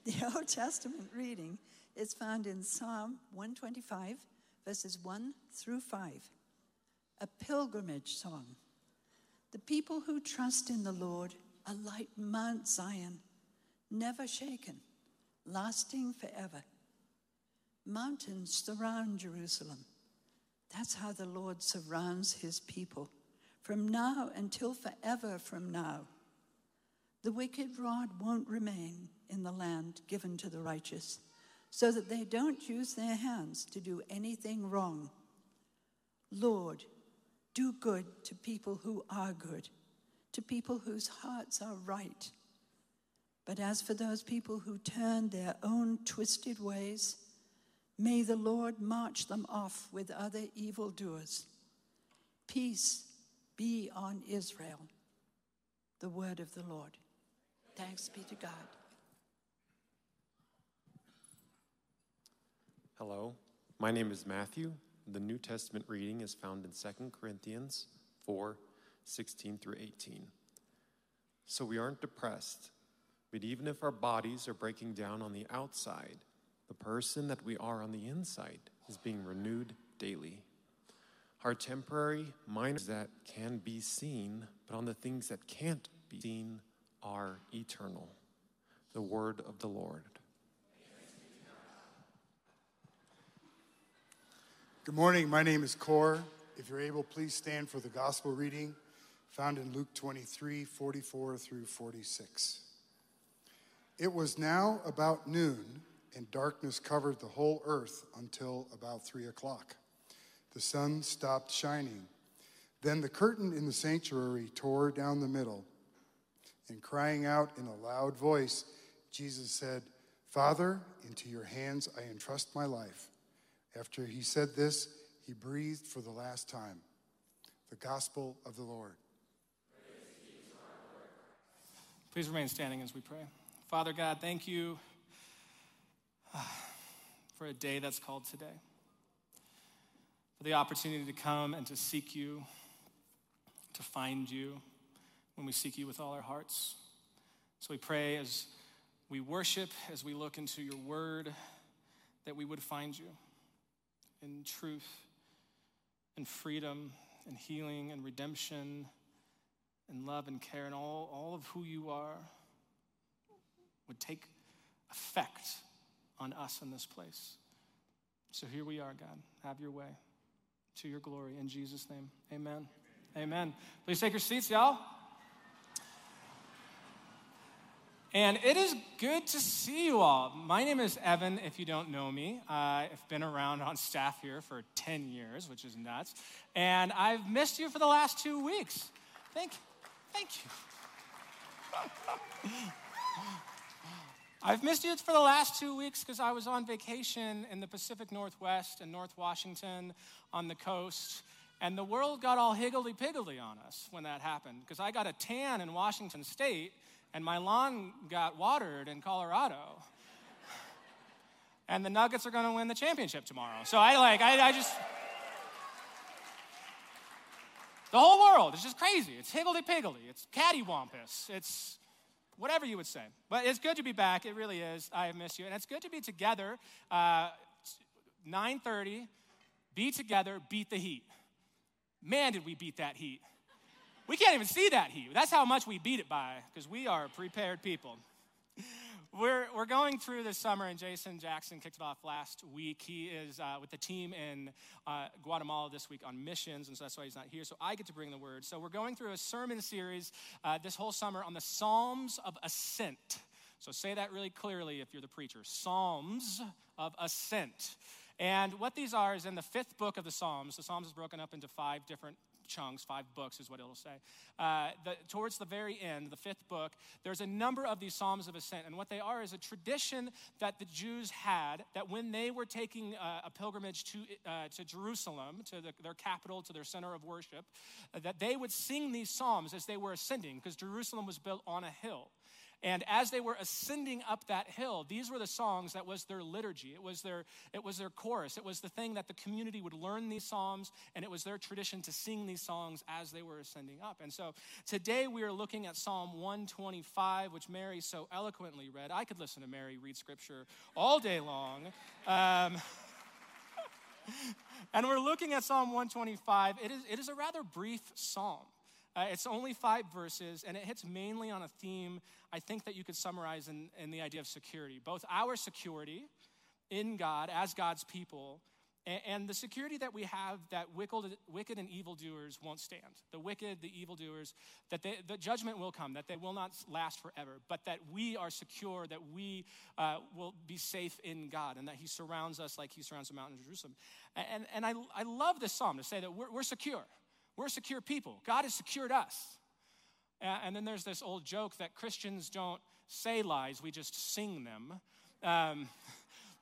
The Old Testament reading is found in Psalm 125, verses 1 through 5, a pilgrimage song. The people who trust in the Lord are like Mount Zion, never shaken, lasting forever. Mountains surround Jerusalem. That's how the Lord surrounds his people, from now until forever from now. The wicked rod won't remain in the land given to the righteous, so that they don't use their hands to do anything wrong. Lord, do good to people who are good, to people whose hearts are right. But as for those people who turn their own twisted ways, may the Lord march them off with other evildoers. Peace be on Israel. The word of the Lord. Thanks be to God. Hello, my name is Matthew. The New Testament reading is found in 2 Corinthians 4 16 through 18. So we aren't depressed, but even if our bodies are breaking down on the outside, the person that we are on the inside is being renewed daily. Our temporary minds that can be seen, but on the things that can't be seen are eternal. The word of the Lord. Good morning. My name is Core. If you're able, please stand for the gospel reading found in Luke 23 44 through 46. It was now about noon, and darkness covered the whole earth until about three o'clock. The sun stopped shining. Then the curtain in the sanctuary tore down the middle and crying out in a loud voice, Jesus said, Father, into your hands I entrust my life. After he said this, he breathed for the last time. The gospel of the Lord. Please remain standing as we pray. Father God, thank you uh, for a day that's called today, for the opportunity to come and to seek you, to find you when we seek you with all our hearts. So we pray as we worship, as we look into your word, that we would find you in truth and freedom and healing and redemption and love and care and all, all of who you are would take effect on us in this place. So here we are, God. Have your way to your glory. In Jesus' name, amen. Amen. amen. Please take your seats, y'all. And it is good to see you all. My name is Evan, if you don't know me. Uh, I've been around on staff here for 10 years, which is nuts. And I've missed you for the last two weeks. Thank, thank you. I've missed you for the last two weeks because I was on vacation in the Pacific Northwest and North Washington on the coast. And the world got all higgledy piggledy on us when that happened because I got a tan in Washington State and my lawn got watered in Colorado. and the Nuggets are going to win the championship tomorrow. So I like, I, I just. The whole world is just crazy. It's higgledy piggledy. It's cattywampus. It's whatever you would say. But it's good to be back. It really is. I have missed you. And it's good to be together. Uh, 9.30, be together, beat the heat. Man, did we beat that heat. We can't even see that heat. That's how much we beat it by, because we are prepared people. We're, we're going through this summer, and Jason Jackson kicked it off last week. He is uh, with the team in uh, Guatemala this week on missions, and so that's why he's not here. So I get to bring the word. So we're going through a sermon series uh, this whole summer on the Psalms of Ascent. So say that really clearly if you're the preacher Psalms of Ascent. And what these are is in the fifth book of the Psalms. The Psalms is broken up into five different chunks, five books is what it'll say. Uh, the, towards the very end, the fifth book, there's a number of these Psalms of Ascent. And what they are is a tradition that the Jews had that when they were taking uh, a pilgrimage to, uh, to Jerusalem, to the, their capital, to their center of worship, that they would sing these Psalms as they were ascending because Jerusalem was built on a hill. And as they were ascending up that hill, these were the songs that was their liturgy. It was their, it was their chorus. It was the thing that the community would learn these psalms, and it was their tradition to sing these songs as they were ascending up. And so today we are looking at Psalm 125, which Mary so eloquently read. I could listen to Mary read scripture all day long. Um, and we're looking at Psalm 125. It is, it is a rather brief psalm. Uh, it's only five verses, and it hits mainly on a theme I think that you could summarize in, in the idea of security both our security in God as God's people, and, and the security that we have that wicked, wicked and evildoers won't stand. The wicked, the evildoers, that they, the judgment will come, that they will not last forever, but that we are secure, that we uh, will be safe in God, and that He surrounds us like He surrounds the mountain of Jerusalem. And, and I, I love this psalm to say that we're, we're secure. We're secure people. God has secured us. And then there's this old joke that Christians don't say lies, we just sing them. Um,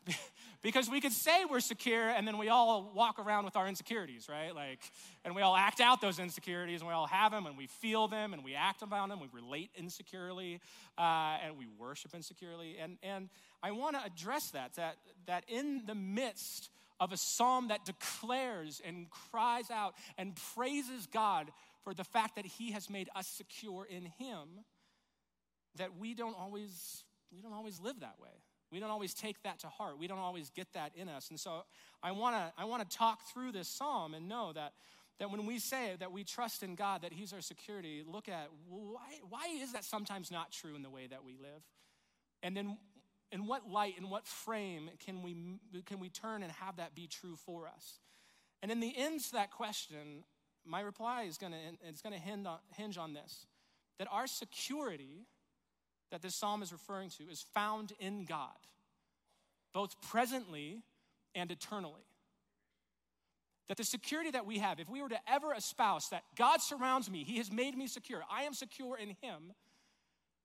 because we could say we're secure and then we all walk around with our insecurities, right? Like, and we all act out those insecurities and we all have them and we feel them and we act about them. We relate insecurely uh, and we worship insecurely. And, and I want to address that, that, that in the midst of a psalm that declares and cries out and praises God for the fact that he has made us secure in him that we don't always we don't always live that way. We don't always take that to heart. We don't always get that in us. And so i want to i want to talk through this psalm and know that that when we say that we trust in god that he's our security look at why why is that sometimes not true in the way that we live? And then in what light, in what frame can we, can we turn and have that be true for us? And in the end to that question, my reply is going to it's to hinge on, hinge on this that our security that this psalm is referring to is found in God, both presently and eternally. That the security that we have, if we were to ever espouse that God surrounds me, He has made me secure, I am secure in Him,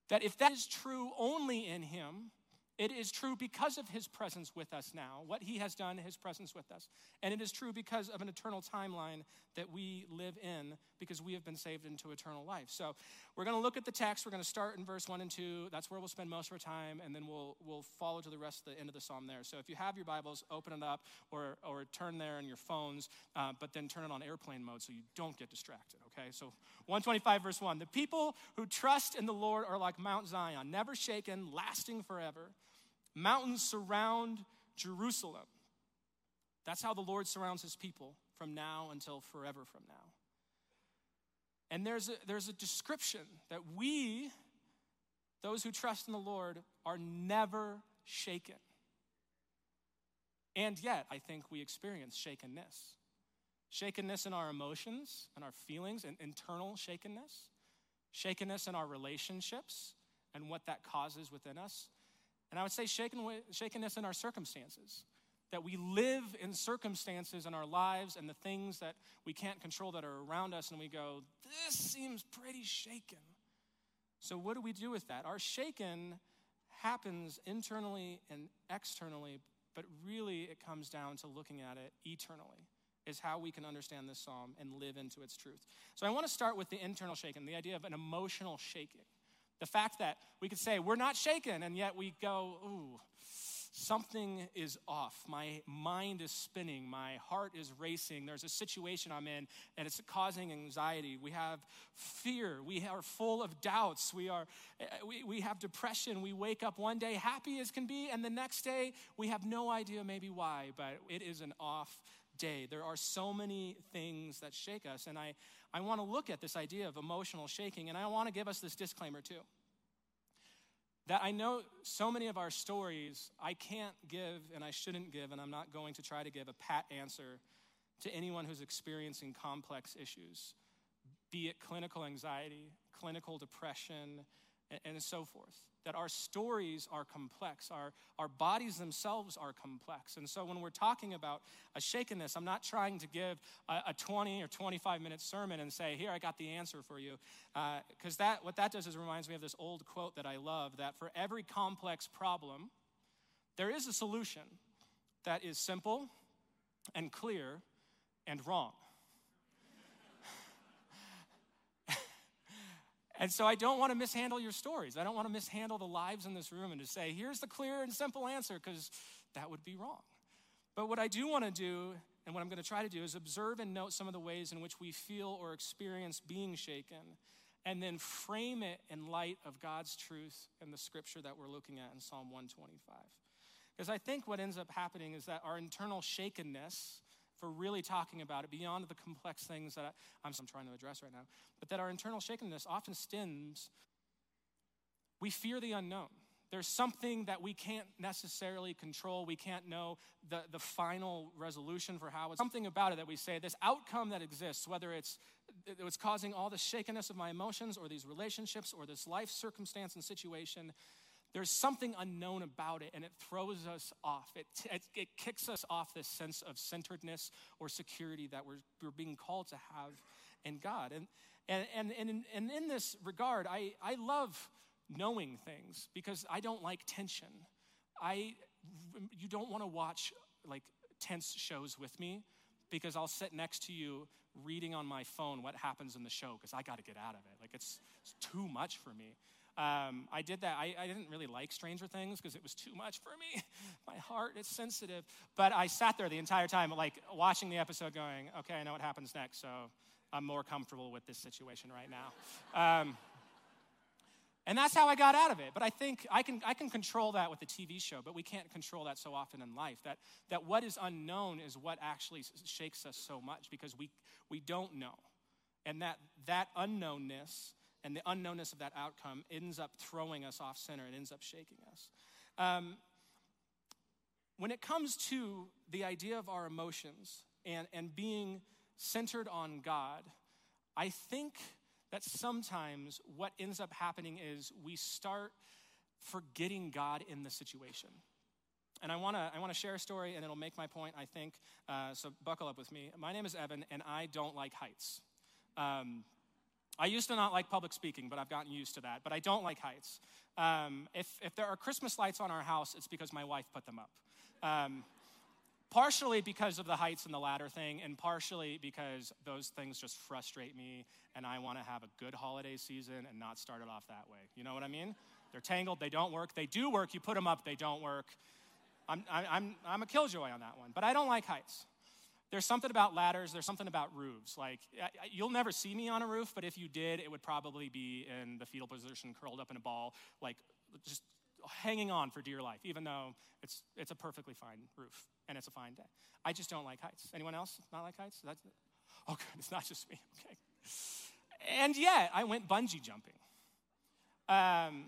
that if that is true only in Him, it is true because of his presence with us now, what he has done, his presence with us. And it is true because of an eternal timeline that we live in because we have been saved into eternal life. So we're going to look at the text. We're going to start in verse 1 and 2. That's where we'll spend most of our time, and then we'll, we'll follow to the rest of the end of the psalm there. So if you have your Bibles, open it up or, or turn there in your phones, uh, but then turn it on airplane mode so you don't get distracted, okay? So 125, verse 1. The people who trust in the Lord are like Mount Zion, never shaken, lasting forever. Mountains surround Jerusalem. That's how the Lord surrounds his people from now until forever from now. And there's a, there's a description that we, those who trust in the Lord, are never shaken. And yet, I think we experience shakenness. Shakenness in our emotions and our feelings, and internal shakenness. Shakenness in our relationships and what that causes within us. And I would say shaken, shakenness in our circumstances. That we live in circumstances in our lives and the things that we can't control that are around us, and we go, this seems pretty shaken. So, what do we do with that? Our shaken happens internally and externally, but really it comes down to looking at it eternally, is how we can understand this psalm and live into its truth. So, I want to start with the internal shaken, the idea of an emotional shaking. The fact that we could say we're not shaken, and yet we go, ooh, something is off. My mind is spinning. My heart is racing. There's a situation I'm in, and it's causing anxiety. We have fear. We are full of doubts. We, are, eh, we, we have depression. We wake up one day happy as can be, and the next day we have no idea maybe why, but it is an off day. There are so many things that shake us, and I, I want to look at this idea of emotional shaking, and I want to give us this disclaimer too. That I know so many of our stories, I can't give and I shouldn't give, and I'm not going to try to give a pat answer to anyone who's experiencing complex issues, be it clinical anxiety, clinical depression, and so forth that our stories are complex, our, our bodies themselves are complex. And so when we're talking about a shakenness, I'm not trying to give a, a 20 or 25 minute sermon and say, Here, I got the answer for you. Because uh, that, what that does is reminds me of this old quote that I love that for every complex problem, there is a solution that is simple and clear and wrong. And so I don't want to mishandle your stories. I don't want to mishandle the lives in this room and to say, here's the clear and simple answer, because that would be wrong. But what I do want to do, and what I'm going to try to do, is observe and note some of the ways in which we feel or experience being shaken, and then frame it in light of God's truth and the scripture that we're looking at in Psalm 125. Because I think what ends up happening is that our internal shakenness, for really talking about it beyond the complex things that I, am trying to address right now, but that our internal shakenness often stems, we fear the unknown. There's something that we can't necessarily control. We can't know the, the final resolution for how it's something about it that we say, this outcome that exists, whether it's it's causing all the shakenness of my emotions or these relationships or this life circumstance and situation, there's something unknown about it and it throws us off. It, it, it, kicks us off this sense of centeredness or security that we're, we're being called to have in God. And, and, and, and, in, and in this regard, I, I love knowing things because I don't like tension. I, you don't want to watch like tense shows with me because I'll sit next to you reading on my phone what happens in the show because I got to get out of it. Like it's, it's too much for me. Um, I did that. I, I, didn't really like Stranger Things because it was too much for me. My heart is sensitive. But I sat there the entire time, like watching the episode, going, okay, I know what happens next, so I'm more comfortable with this situation right now. Um, and that's how I got out of it. But I think I can, I can control that with the TV show, but we can't control that so often in life. That, that what is unknown is what actually shakes us so much because we, we don't know. And that, that unknownness and the unknownness of that outcome ends up throwing us off center. It ends up shaking us. Um, when it comes to the idea of our emotions and, and being centered on God, I think that sometimes what ends up happening is we start forgetting God in the situation. And I wanna, I wanna share a story and it'll make my point, I think. Uh, so buckle up with me. My name is Evan and I don't like heights. Um, I used to not like public speaking, but I've gotten used to that. But I don't like heights. Um, if, if there are Christmas lights on our house, it's because my wife put them up. Um, partially because of the heights and the ladder thing, and partially because those things just frustrate me, and I want to have a good holiday season and not start it off that way. You know what I mean? They're tangled, they don't work. They do work, you put them up, they don't work. I'm, I'm, I'm a killjoy on that one, but I don't like heights. There's something about ladders, there's something about roofs. Like, you'll never see me on a roof, but if you did, it would probably be in the fetal position, curled up in a ball, like just hanging on for dear life, even though it's, it's a perfectly fine roof and it's a fine day. I just don't like heights. Anyone else not like heights? That's, oh, good, it's not just me. Okay. And yet, I went bungee jumping. Um,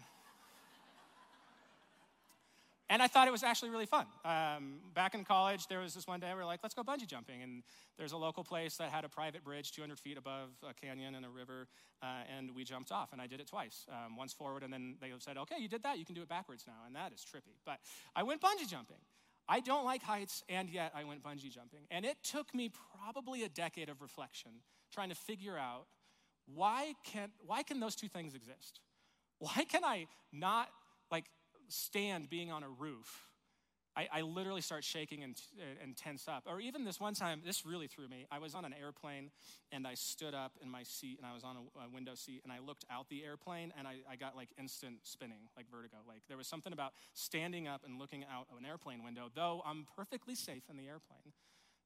and I thought it was actually really fun. Um, back in college, there was this one day we were like, let's go bungee jumping. And there's a local place that had a private bridge 200 feet above a canyon and a river, uh, and we jumped off. And I did it twice um, once forward, and then they said, okay, you did that, you can do it backwards now. And that is trippy. But I went bungee jumping. I don't like heights, and yet I went bungee jumping. And it took me probably a decade of reflection trying to figure out why can, why can those two things exist? Why can I not like stand being on a roof, I, I literally start shaking and, and tense up. Or even this one time, this really threw me. I was on an airplane and I stood up in my seat and I was on a, a window seat and I looked out the airplane and I, I got like instant spinning, like vertigo. Like there was something about standing up and looking out of an airplane window, though I'm perfectly safe in the airplane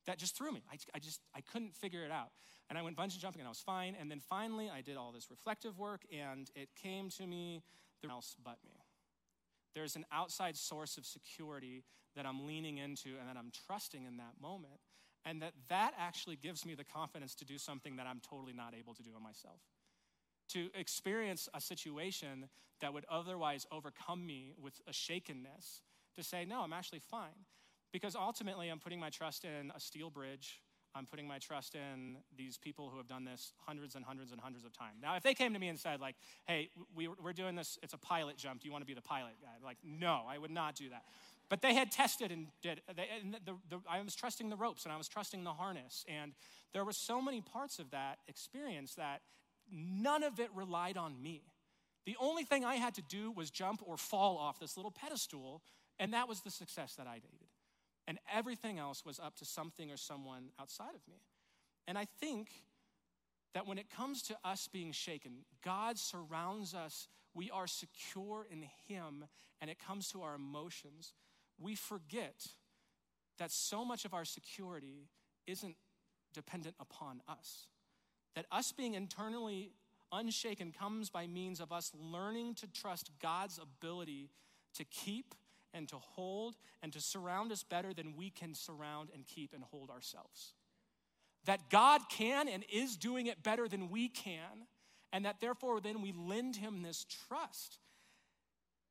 that just threw me. I, I, just, I couldn't figure it out. And I went bungee jumping and I was fine. And then finally, I did all this reflective work and it came to me, there else but me. There's an outside source of security that I'm leaning into and that I'm trusting in that moment. And that that actually gives me the confidence to do something that I'm totally not able to do on myself. To experience a situation that would otherwise overcome me with a shakenness, to say, no, I'm actually fine. Because ultimately, I'm putting my trust in a steel bridge I'm putting my trust in these people who have done this hundreds and hundreds and hundreds of times. Now, if they came to me and said, like, hey, we, are doing this, it's a pilot jump, do you want to be the pilot guy? Like, no, I would not do that. But they had tested and did, they, and the, the, I was trusting the ropes and I was trusting the harness. And there were so many parts of that experience that none of it relied on me. The only thing I had to do was jump or fall off this little pedestal, and that was the success that I needed and everything else was up to something or someone outside of me. And I think that when it comes to us being shaken, God surrounds us. We are secure in Him, and it comes to our emotions. We forget that so much of our security isn't dependent upon us. That us being internally unshaken comes by means of us learning to trust God's ability to keep and to hold and to surround us better than we can surround and keep and hold ourselves. That God can and is doing it better than we can, and that therefore then we lend Him this trust.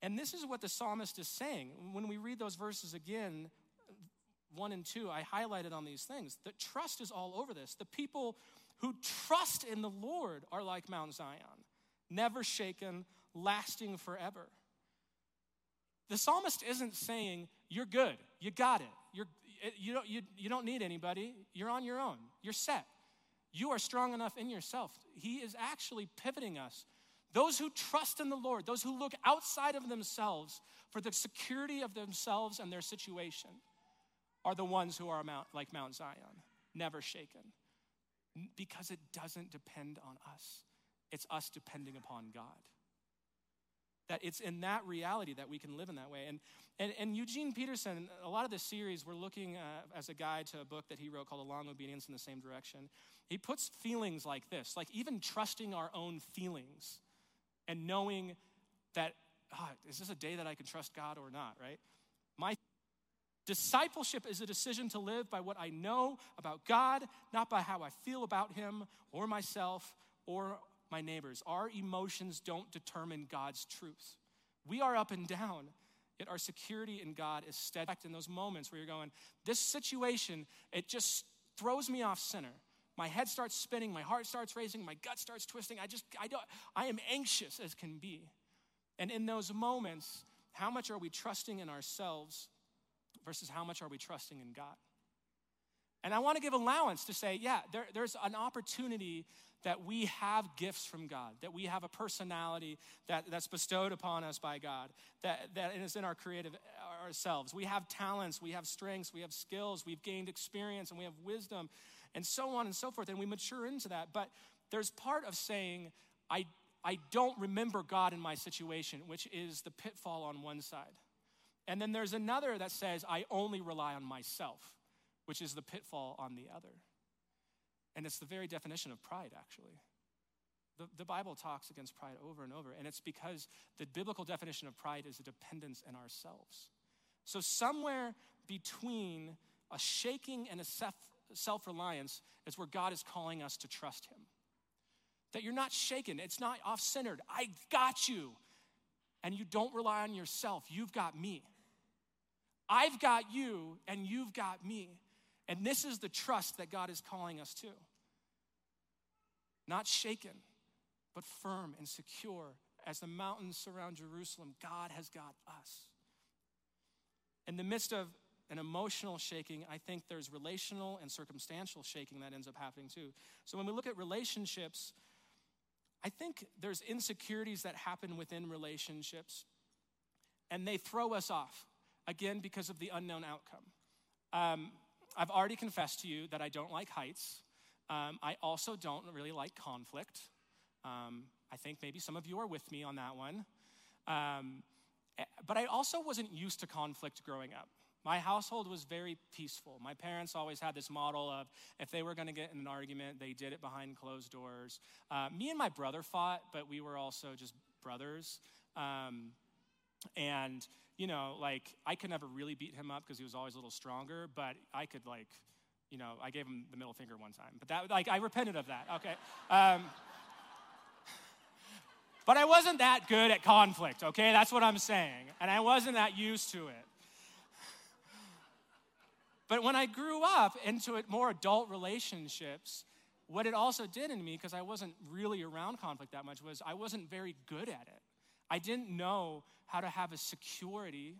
And this is what the psalmist is saying. When we read those verses again, one and two, I highlighted on these things. That trust is all over this. The people who trust in the Lord are like Mount Zion, never shaken, lasting forever. The psalmist isn't saying, You're good, you got it, You're, you, don't, you, you don't need anybody, you're on your own, you're set. You are strong enough in yourself. He is actually pivoting us. Those who trust in the Lord, those who look outside of themselves for the security of themselves and their situation, are the ones who are like Mount Zion, never shaken. Because it doesn't depend on us, it's us depending upon God. That it's in that reality that we can live in that way. And, and, and Eugene Peterson, a lot of this series, we're looking uh, as a guide to a book that he wrote called A Long Obedience in the Same Direction. He puts feelings like this, like even trusting our own feelings and knowing that, oh, is this a day that I can trust God or not, right? My Discipleship is a decision to live by what I know about God, not by how I feel about Him or myself or my neighbors. Our emotions don't determine God's truth. We are up and down, yet our security in God is steadfast in those moments where you're going, This situation, it just throws me off center. My head starts spinning, my heart starts racing, my gut starts twisting. I just, I don't, I am anxious as can be. And in those moments, how much are we trusting in ourselves versus how much are we trusting in God? And I want to give allowance to say, yeah, there, there's an opportunity that we have gifts from God, that we have a personality that, that's bestowed upon us by God, that, that is in our creative ourselves. We have talents, we have strengths, we have skills, we've gained experience, and we have wisdom, and so on and so forth. And we mature into that. But there's part of saying, I, I don't remember God in my situation, which is the pitfall on one side. And then there's another that says, I only rely on myself, which is the pitfall on the other. And it's the very definition of pride, actually. The, the Bible talks against pride over and over, and it's because the biblical definition of pride is a dependence in ourselves. So, somewhere between a shaking and a self reliance is where God is calling us to trust Him. That you're not shaken, it's not off centered. I got you. And you don't rely on yourself, you've got me. I've got you and you've got me. And this is the trust that God is calling us to. Not shaken, but firm and secure. As the mountains surround Jerusalem, God has got us. In the midst of an emotional shaking, I think there's relational and circumstantial shaking that ends up happening too. So when we look at relationships, I think there's insecurities that happen within relationships and they throw us off again, because of the unknown outcome. Um, I've already confessed to you that I don't like heights. Um, I also don't really like conflict. Um, I think maybe some of you are with me on that one. Um, eh, but I also wasn't used to conflict growing up. My household was very peaceful. My parents always had this model of if they were going to get in an argument, they did it behind closed doors. Uh, me and my brother fought, but we were also just brothers. Um, and you know, like I could never really beat him up because he was always a little stronger, but I could like, you know, I gave him the middle finger one time. But that, like, I repented of that. Okay. Um, but I wasn't that good at conflict. Okay, that's what I'm saying, and I wasn't that used to it. But when I grew up into more adult relationships, what it also did in me, because I wasn't really around conflict that much, was I wasn't very good at it. I didn't know how to have a security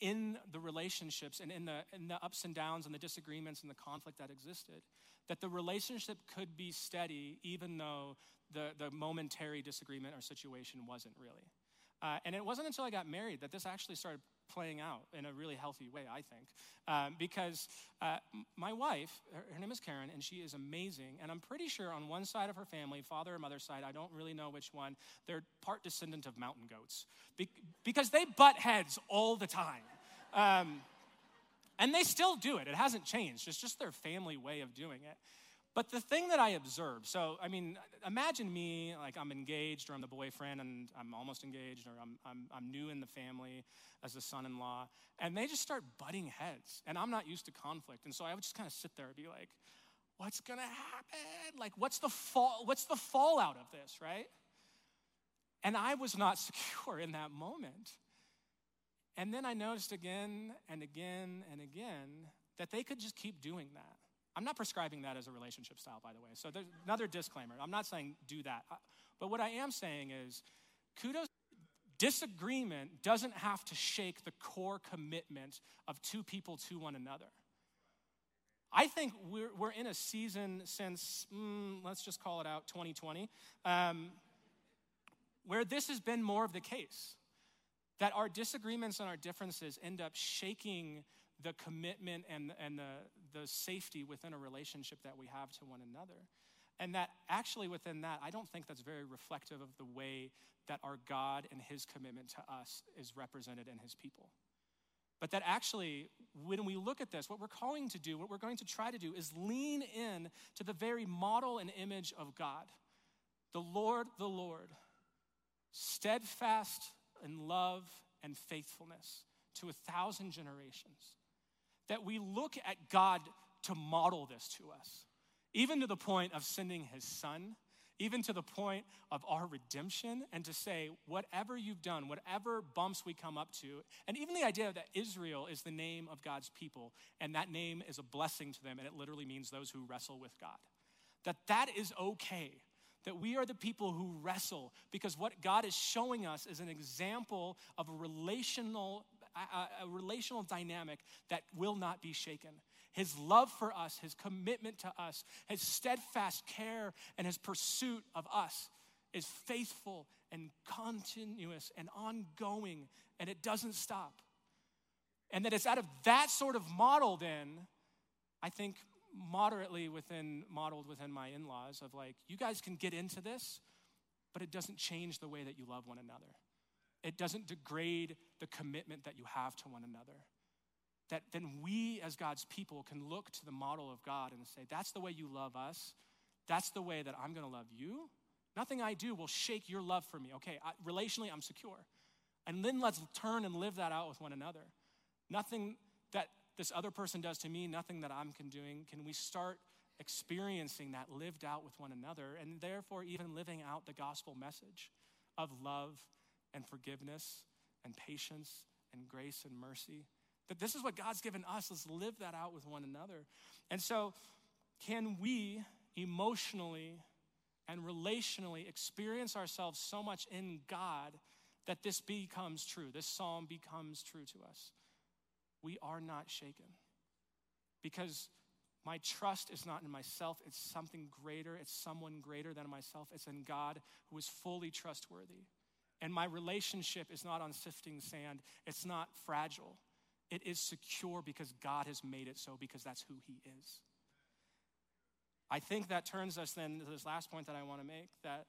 in the relationships and in the, in the ups and downs and the disagreements and the conflict that existed. That the relationship could be steady even though the, the momentary disagreement or situation wasn't really. Uh, and it wasn't until I got married that this actually started playing out in a really healthy way, I think. Um, because uh, my wife, her, her, name is Karen, and she is amazing. And I'm pretty sure on one side of her family, father or mother side, I don't really know which one, they're part descendant of mountain goats Be- because they butt heads all the time. Um, and they still do it, it hasn't changed. It's just their family way of doing it. But the thing that I observed, so I mean, imagine me like I'm engaged or I'm the boyfriend and I'm almost engaged or I'm, I'm, I'm new in the family as a son in law, and they just start butting heads. And I'm not used to conflict. And so I would just kind of sit there and be like, what's gonna happen? Like, what's the fall, what's the fallout of this, right? And I was not secure in that moment. And then I noticed again and again and again that they could just keep doing that. I'm not prescribing that as a relationship style, by the way. So there's another disclaimer. I'm not saying do that. But what I am saying is kudos. Disagreement doesn't have to shake the core commitment of two people to one another. I think we're, we're in a season since, mm, let's just call it out, 2020, um, where this has been more of the case. That our disagreements and our differences end up shaking the commitment and, and the, the safety within a relationship that we have to one another. And that actually, within that, I don't think that's very reflective of the way that our God and His commitment to us is represented in His people. But that actually, when we look at this, what we're calling to do, what we're going to try to do, is lean in to the very model and image of God. The Lord, the Lord, steadfast in love and faithfulness to a thousand generations that we look at God to model this to us, even to the point of sending his son, even to the point of our redemption, and to say, whatever you've done, whatever bumps we come up to, and even the idea that Israel is the name of God's people, and that name is a blessing to them, and it literally means those who wrestle with God. That that is okay that we are the people who wrestle because what God is showing us is an example of a relational a, a relational dynamic that will not be shaken. His love for us, his commitment to us, his steadfast care, and his pursuit of us is faithful and continuous and ongoing, and it doesn't stop. And that it's out of that sort of model, then, I think moderately within modeled within my in-laws of like you guys can get into this but it doesn't change the way that you love one another it doesn't degrade the commitment that you have to one another. That then we, as God's people, can look to the model of God and say, That's the way you love us. That's the way that I'm going to love you. Nothing I do will shake your love for me. Okay, I, relationally, I'm secure. And then let's turn and live that out with one another. Nothing that this other person does to me, nothing that I'm doing, can we start experiencing that lived out with one another and therefore even living out the gospel message of love and forgiveness and patience and grace and mercy. That this is what God's given us. Let's live that out with one another. And so, can we emotionally and relationally experience ourselves so much in God that this becomes true? This psalm becomes true to us. We are not shaken because my trust is not in myself, it's something greater, it's someone greater than myself. It's in God who is fully trustworthy. And my relationship is not on sifting sand, it's not fragile. It is secure because God has made it so, because that's who He is. I think that turns us then to this last point that I want to make that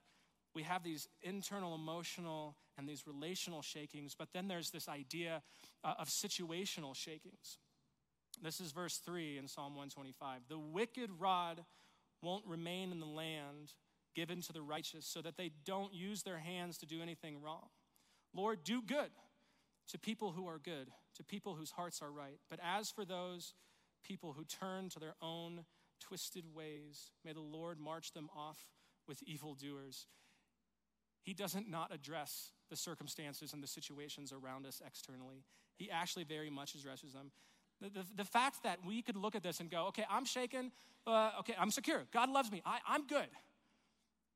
we have these internal emotional and these relational shakings, but then there's this idea uh, of situational shakings. This is verse 3 in Psalm 125. The wicked rod won't remain in the land given to the righteous so that they don't use their hands to do anything wrong. Lord, do good to people who are good, to people whose hearts are right. But as for those people who turn to their own twisted ways, may the Lord march them off with evildoers. He doesn't not address the circumstances and the situations around us externally. He actually very much addresses them. The, the, the fact that we could look at this and go, okay, I'm shaken, uh, okay, I'm secure. God loves me, I, I'm good.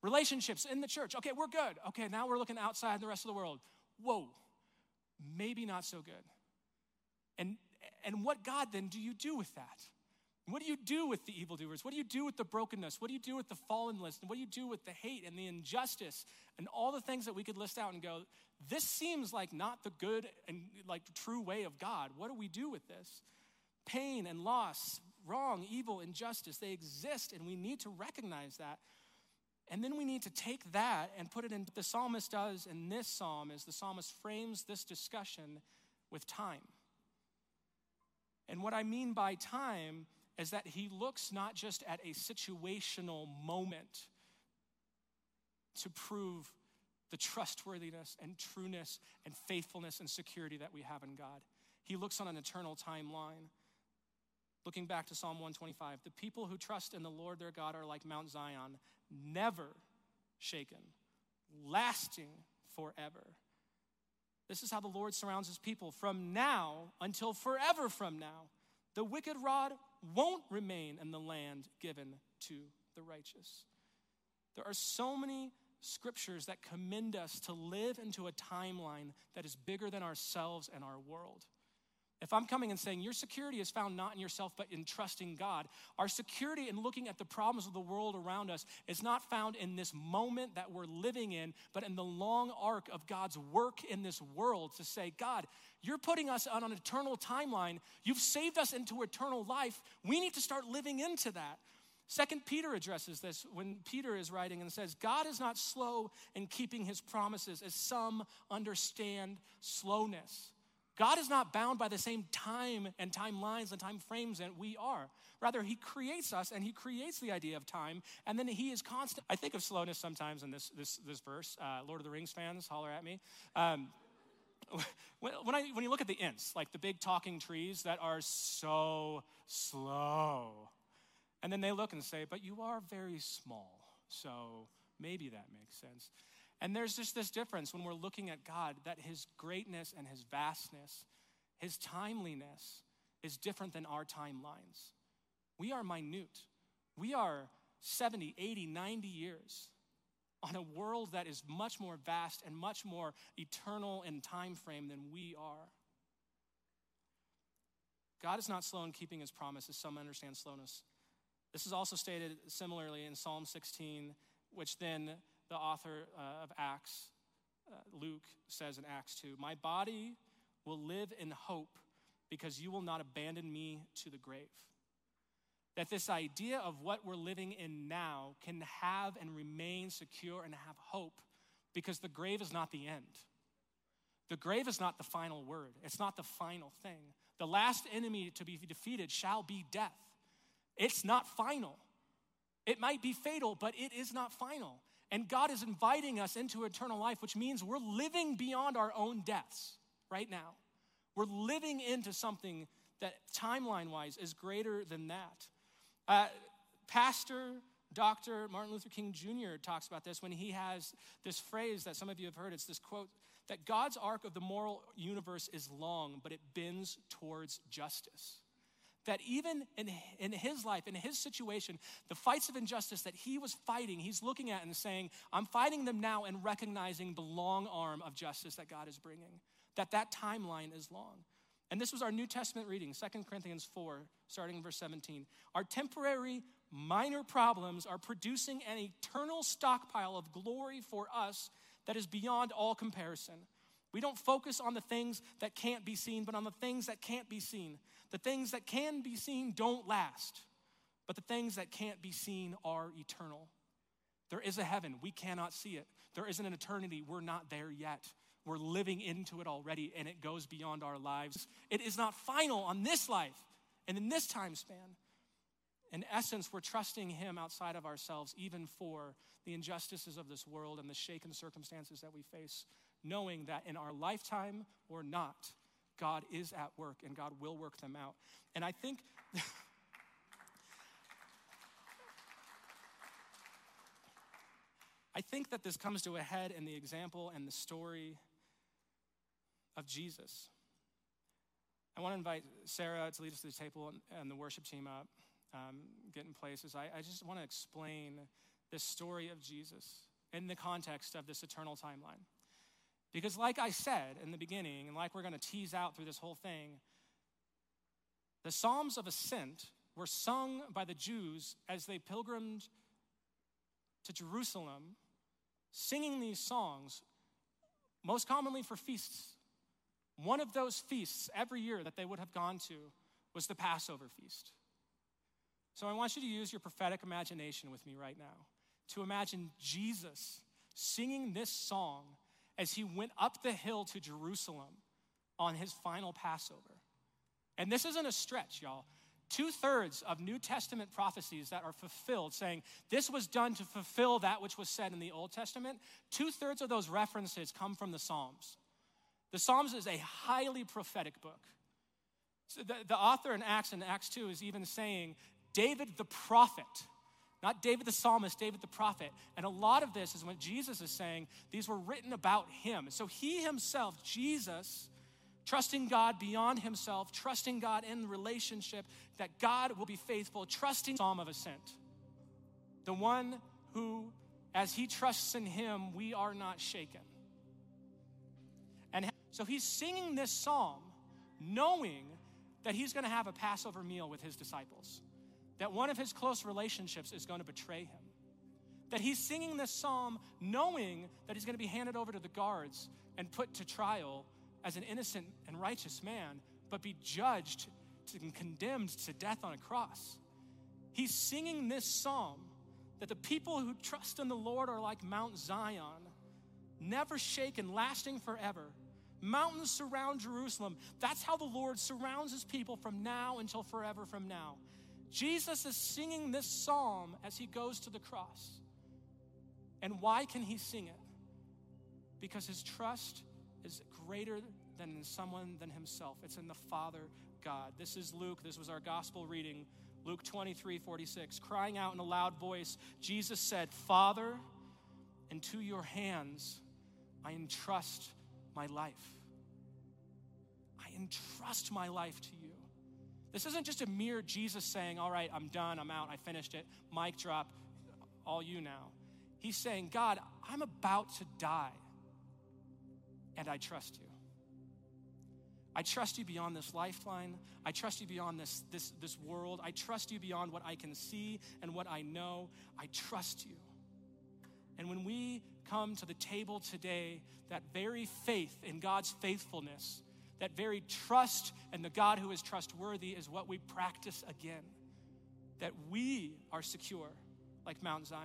Relationships in the church. Okay, we're good. Okay, now we're looking outside the rest of the world. Whoa, maybe not so good. And, and what God then do you do with that? What do you do with the evildoers? What do you do with the brokenness? What do you do with the fallenness? And what do you do with the hate and the injustice and all the things that we could list out and go, this seems like not the good and like true way of God. What do we do with this? Pain and loss, wrong, evil, injustice, they exist and we need to recognize that. And then we need to take that and put it in. The psalmist does in this psalm is the psalmist frames this discussion with time. And what I mean by time is that he looks not just at a situational moment to prove the trustworthiness and trueness and faithfulness and security that we have in God. He looks on an eternal timeline. Looking back to Psalm 125, the people who trust in the Lord their God are like Mount Zion, never shaken, lasting forever. This is how the Lord surrounds his people from now until forever from now. The wicked rod won't remain in the land given to the righteous. There are so many scriptures that commend us to live into a timeline that is bigger than ourselves and our world. If I'm coming and saying your security is found not in yourself but in trusting God, our security in looking at the problems of the world around us is not found in this moment that we're living in, but in the long arc of God's work in this world to say, God, you're putting us on an eternal timeline. You've saved us into eternal life. We need to start living into that. Second Peter addresses this when Peter is writing and says, God is not slow in keeping his promises, as some understand slowness. God is not bound by the same time and timelines and time frames that we are. Rather, He creates us and He creates the idea of time, and then He is constant. I think of slowness sometimes in this, this, this verse. Uh, Lord of the Rings fans, holler at me. Um, when, I, when you look at the Ents, like the big talking trees that are so slow, and then they look and say, But you are very small, so maybe that makes sense. And there's just this difference when we're looking at God that his greatness and his vastness, his timeliness is different than our timelines. We are minute. We are 70, 80, 90 years on a world that is much more vast and much more eternal in time frame than we are. God is not slow in keeping his promises. Some understand slowness. This is also stated similarly in Psalm 16, which then the author uh, of Acts, uh, Luke, says in Acts 2 My body will live in hope because you will not abandon me to the grave. That this idea of what we're living in now can have and remain secure and have hope because the grave is not the end. The grave is not the final word, it's not the final thing. The last enemy to be defeated shall be death. It's not final. It might be fatal, but it is not final. And God is inviting us into eternal life, which means we're living beyond our own deaths right now. We're living into something that, timeline wise, is greater than that. Uh, Pastor Dr. Martin Luther King Jr. talks about this when he has this phrase that some of you have heard. It's this quote that God's arc of the moral universe is long, but it bends towards justice that even in, in his life, in his situation, the fights of injustice that he was fighting, he's looking at and saying, I'm fighting them now and recognizing the long arm of justice that God is bringing, that that timeline is long. And this was our New Testament reading, 2 Corinthians 4, starting in verse 17. Our temporary, minor problems are producing an eternal stockpile of glory for us that is beyond all comparison. We don't focus on the things that can't be seen, but on the things that can't be seen. The things that can be seen don't last, but the things that can't be seen are eternal. There is a heaven, we cannot see it. There isn't an eternity, we're not there yet. We're living into it already, and it goes beyond our lives. It is not final on this life and in this time span. In essence, we're trusting Him outside of ourselves, even for the injustices of this world and the shaken circumstances that we face knowing that in our lifetime or not, God is at work and God will work them out. And I think. I think that this comes to a head in the example and the story of Jesus. I want to invite Sarah to lead us to the table and, the worship team up, um, get in places. I, I just want to explain this story of Jesus in the context of this eternal timeline. Because, like I said in the beginning, and like we're going to tease out through this whole thing, the Psalms of Ascent were sung by the Jews as they pilgrimed to Jerusalem, singing these songs, most commonly for feasts. One of those feasts every year that they would have gone to was the Passover feast. So I want you to use your prophetic imagination with me right now to imagine Jesus singing this song as he went up the hill to Jerusalem on his final Passover. And this isn't a stretch, y'all. Two thirds of New Testament prophecies that are fulfilled, saying this was done to fulfill that which was said in the Old Testament, two thirds of those references come from the Psalms. The Psalms is a highly prophetic book. So the, the author in Acts and Acts 2 is even saying David the prophet, not David the psalmist, David the prophet. And a lot of this is what Jesus is saying, these were written about him. So he himself, Jesus, trusting God beyond himself, trusting God in relationship, that God will be faithful, trusting Psalm of Ascent. The one who, as he trusts in him, we are not shaken. And so he's singing this psalm knowing that he's going to have a Passover meal with his disciples, that one of his close relationships is going to betray him. That he's singing this psalm knowing that he's going to be handed over to the guards and put to trial as an innocent and righteous man, but be judged and condemned to death on a cross. He's singing this psalm that the people who trust in the Lord are like Mount Zion, never shaken, lasting forever. Mountains surround Jerusalem. That's how the Lord surrounds his people from now until forever from now. Jesus is singing this psalm as he goes to the cross. And why can he sing it? Because his trust is greater than in someone than himself. It's in the Father God. This is Luke. This was our gospel reading. Luke 23 46. Crying out in a loud voice, Jesus said, Father, into your hands I entrust my life. I entrust my life to you. This isn't just a mere Jesus saying, All right, I'm done, I'm out, I finished it, mic drop, all you now. He's saying, God, I'm about to die and I trust you. I trust you beyond this lifeline. I trust you beyond this, this, this world. I trust you beyond what I can see and what I know. I trust you. And when we come to the table today, that very faith in God's faithfulness, that very trust and the God who is trustworthy is what we practice again. That we are secure like Mount Zion,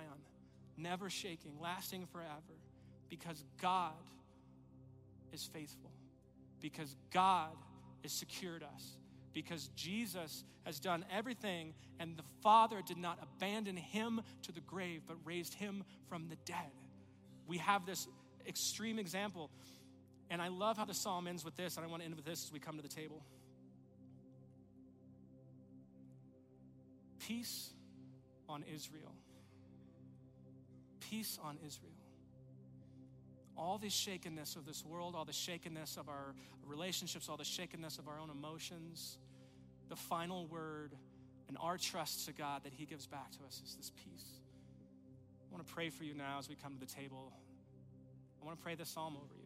never shaking, lasting forever, because God is faithful, because God has secured us, because Jesus has done everything, and the Father did not abandon him to the grave, but raised him from the dead. We have this extreme example. And I love how the psalm ends with this, and I want to end with this as we come to the table. Peace on Israel. Peace on Israel all the shakenness of this world, all the shakenness of our relationships, all the shakenness of our own emotions, the final word and our trust to God that He gives back to us is this peace. I want to pray for you now as we come to the table. I want to pray this psalm over you,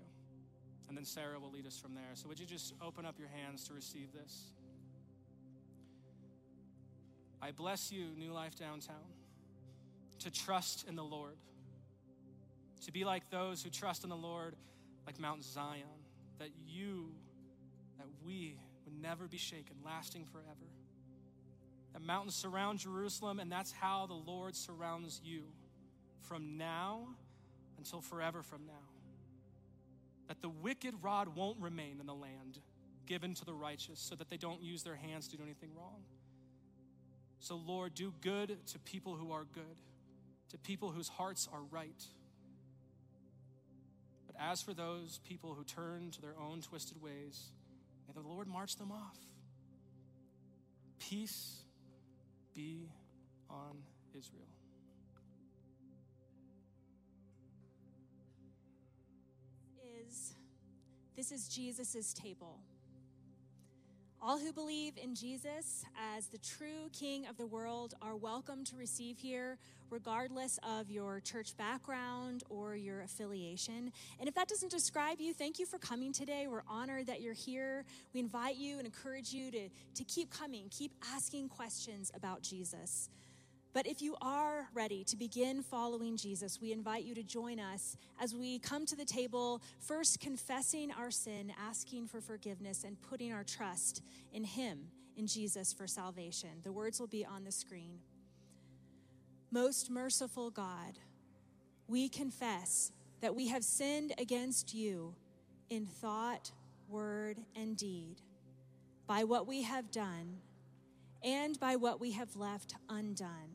and then Sarah will lead us from there. So, would you just open up your hands to receive this? I bless you, New Life Downtown, to trust in the Lord to be like those who trust in the Lord, like Mount Zion, that you, that we would never be shaken, lasting forever. That mountains surround Jerusalem, and that's how the Lord surrounds you from now until forever from now. That the wicked rod won't remain in the land given to the righteous, so that they don't use their hands to do anything wrong. So, Lord, do good to people who are good, to people whose hearts are right. But as for those people who turn to their own twisted ways, may the Lord march them off. Peace be on Israel. Is this is Jesus' table. All who believe in Jesus as the true King of the world are welcome to receive here, regardless of your church background or your affiliation. And if that doesn't describe you, thank you for coming today. We're honored that you're here. We invite you and encourage you to, to keep coming, keep asking questions about Jesus. But if you are ready to begin following Jesus, we invite you to join us as we come to the table, first confessing our sin, asking for forgiveness, and putting our trust in Him, in Jesus, for salvation. The words will be on the screen. Most merciful God, we confess that we have sinned against you in thought, word, and deed, by what we have done and by what we have left undone.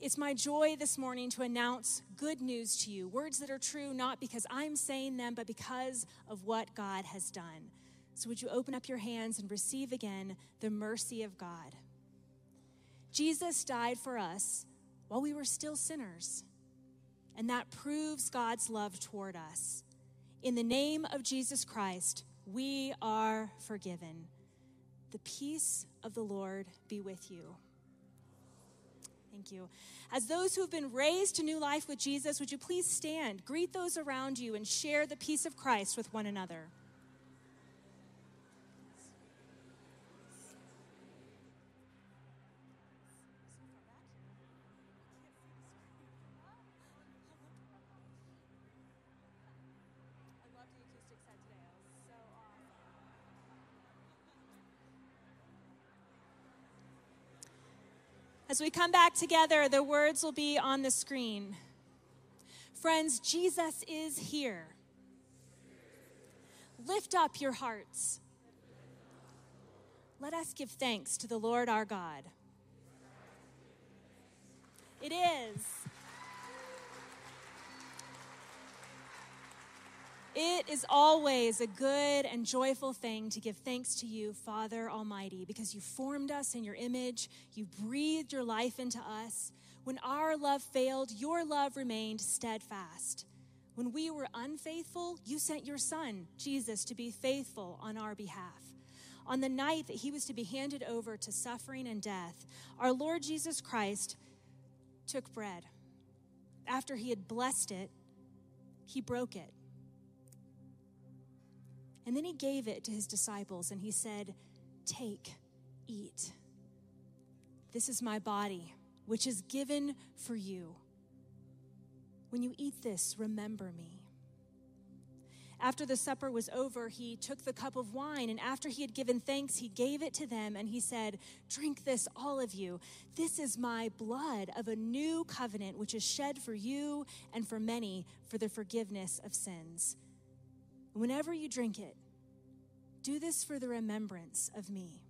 It's my joy this morning to announce good news to you. Words that are true not because I'm saying them, but because of what God has done. So, would you open up your hands and receive again the mercy of God? Jesus died for us while we were still sinners, and that proves God's love toward us. In the name of Jesus Christ, we are forgiven. The peace of the Lord be with you. Thank you. As those who have been raised to new life with Jesus, would you please stand, greet those around you, and share the peace of Christ with one another? As we come back together, the words will be on the screen. Friends, Jesus is here. Lift up your hearts. Let us give thanks to the Lord our God. It is. It is always a good and joyful thing to give thanks to you, Father Almighty, because you formed us in your image, you breathed your life into us. When our love failed, your love remained steadfast. When we were unfaithful, you sent your Son, Jesus, to be faithful on our behalf. On the night that he was to be handed over to suffering and death, our Lord Jesus Christ took bread. After he had blessed it, he broke it and then he gave it to his disciples and he said, Take, eat. This is my body, which is given for you. When you eat this, remember me. After the supper was over, he took the cup of wine, and after he had given thanks, he gave it to them, and he said, Drink this, all of you. This is my blood of a new covenant, which is shed for you and for many for the forgiveness of sins. Whenever you drink it, do this for the remembrance of me.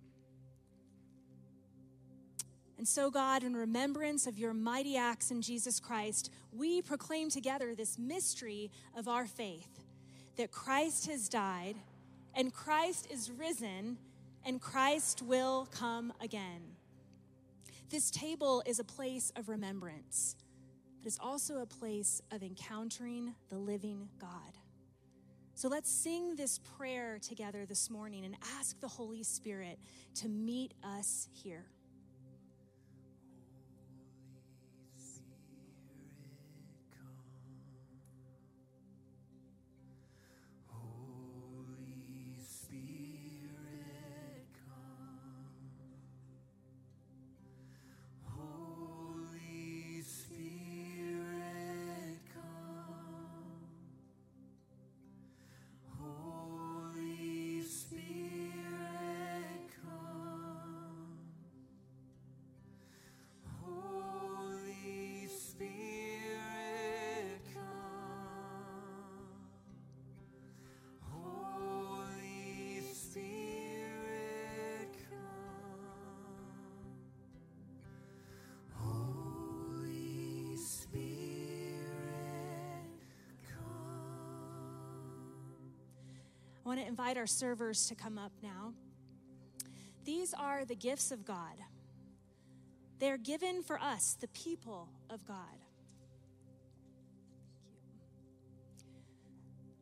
And so, God, in remembrance of your mighty acts in Jesus Christ, we proclaim together this mystery of our faith that Christ has died, and Christ is risen, and Christ will come again. This table is a place of remembrance, but it's also a place of encountering the living God. So let's sing this prayer together this morning and ask the Holy Spirit to meet us here. Want to invite our servers to come up now. These are the gifts of God. They're given for us, the people of God.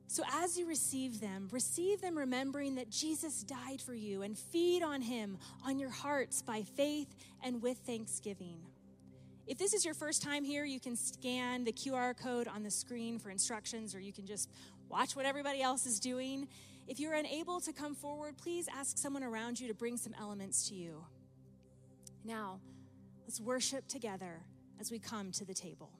So, as you receive them, receive them remembering that Jesus died for you and feed on him on your hearts by faith and with thanksgiving. If this is your first time here, you can scan the QR code on the screen for instructions, or you can just watch what everybody else is doing. If you're unable to come forward, please ask someone around you to bring some elements to you. Now, let's worship together as we come to the table.